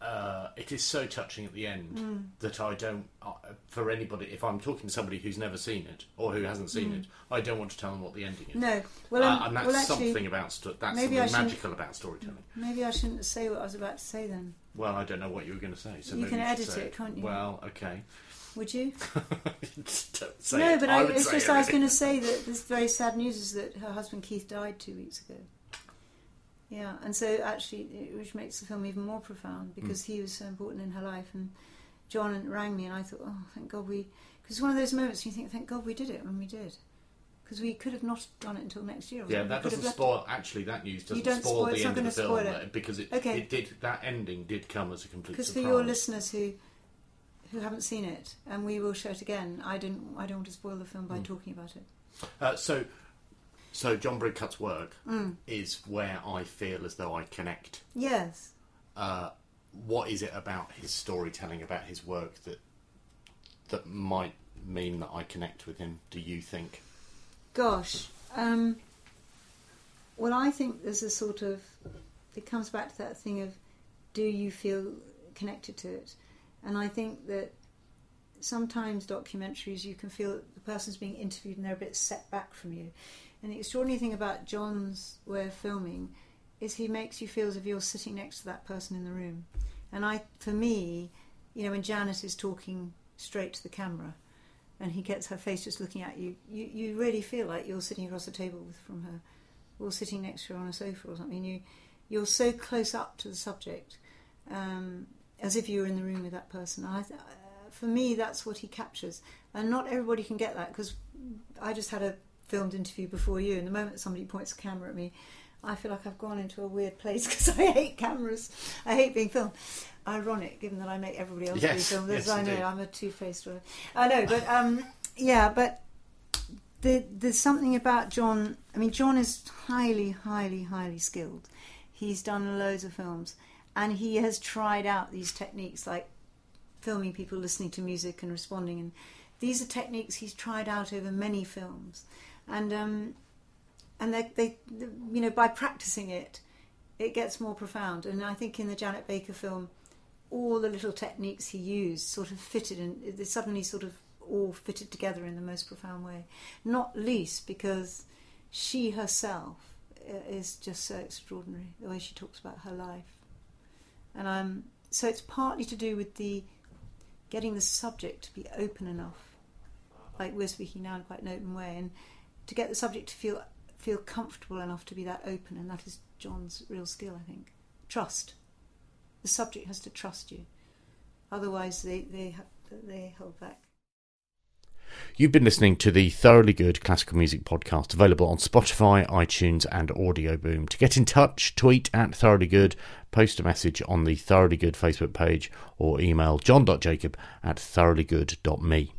uh, it is so touching at the end Mm. that I don't, uh, for anybody, if I'm talking to somebody who's never seen it or who hasn't seen it, I don't want to tell them what the ending is. Mm. No, well, um, uh, and that's well, actually, something about sto- that's something magical about storytelling. maybe I shouldn't say what I was about to say then. Well, I don't know what you were going to say, so You can you edit say it, can't you? Well, okay. Would you? Just don't say no, it. but I I, it's just I was going to say that this very sad news is that her husband Keith died two weeks ago. Yeah, and so actually, which makes the film even more profound because he was so important in her life. And John rang me, and I thought, oh, thank God we. Because it's one of those moments you think, thank God we did it when we did. Because we could have not done it until next year. Yeah, that doesn't spoil. Actually, that news doesn't spoil, spoil- the it's not end of the film spoil it. uh, because it, Okay. it did. That ending did come as a complete Because for your listeners who who haven't seen it, and we will show it again. I don't. I don't want to spoil the film Hmm. by talking about it. Uh, so, so John Bridcut's work Mm. is where I feel as though I connect. Yes. Uh, what is it about his storytelling, about his work that that might mean that I connect with him? Do you think? Gosh. Um, well, I think there's a sort of. It comes back to that thing of, do you feel connected to it? And I think that sometimes documentaries you can feel that the person's being interviewed and they're a bit set back from you. And the extraordinary thing about John's way of filming is he makes you feel as if you're sitting next to that person in the room. And I, for me, you know, when Janet's is talking straight to the camera, and he gets her face just looking at you, you, you really feel like you're sitting across the table with, from her, or sitting next to her on a sofa or something. You, you're so close up to the subject, um, as if you were in the room with that person. I, uh, for me, that's what he captures, and not everybody can get that because I just had a filmed interview before you, and the moment somebody points a camera at me, I feel like I've gone into a weird place because I hate cameras. I hate being filmed. Ironic, given that I make everybody else Yes, be filmed. yes, I know indeed. I'm a two-faced one. I know, but um, yeah, but the, there's something about John. I mean, John is highly, highly, highly skilled. He's done loads of films, and he has tried out these techniques like filming people listening to music and responding. And these are techniques he's tried out over many films, and um, and they, they, you know, by practicing it, it gets more profound. And I think in the Janet Baker film, all the little techniques he used sort of fitted, and they suddenly sort of all fitted together in the most profound way. Not least because she herself is just so extraordinary. The way she talks about her life, and um, so it's partly to do with the getting the subject to be open enough, like we're speaking now in quite an open way, and to get the subject to feel feel comfortable enough to be that open, and that is John's real skill, I think. Trust. The subject has to trust you, otherwise they they they hold back. You've been listening to the Thoroughly Good Classical Music Podcast, available on Spotify, iTunes, and Audioboom. To get in touch, tweet at Thoroughly Good, post a message on the Thoroughly Good Facebook page, or email john.jacob at thoroughlygood.me.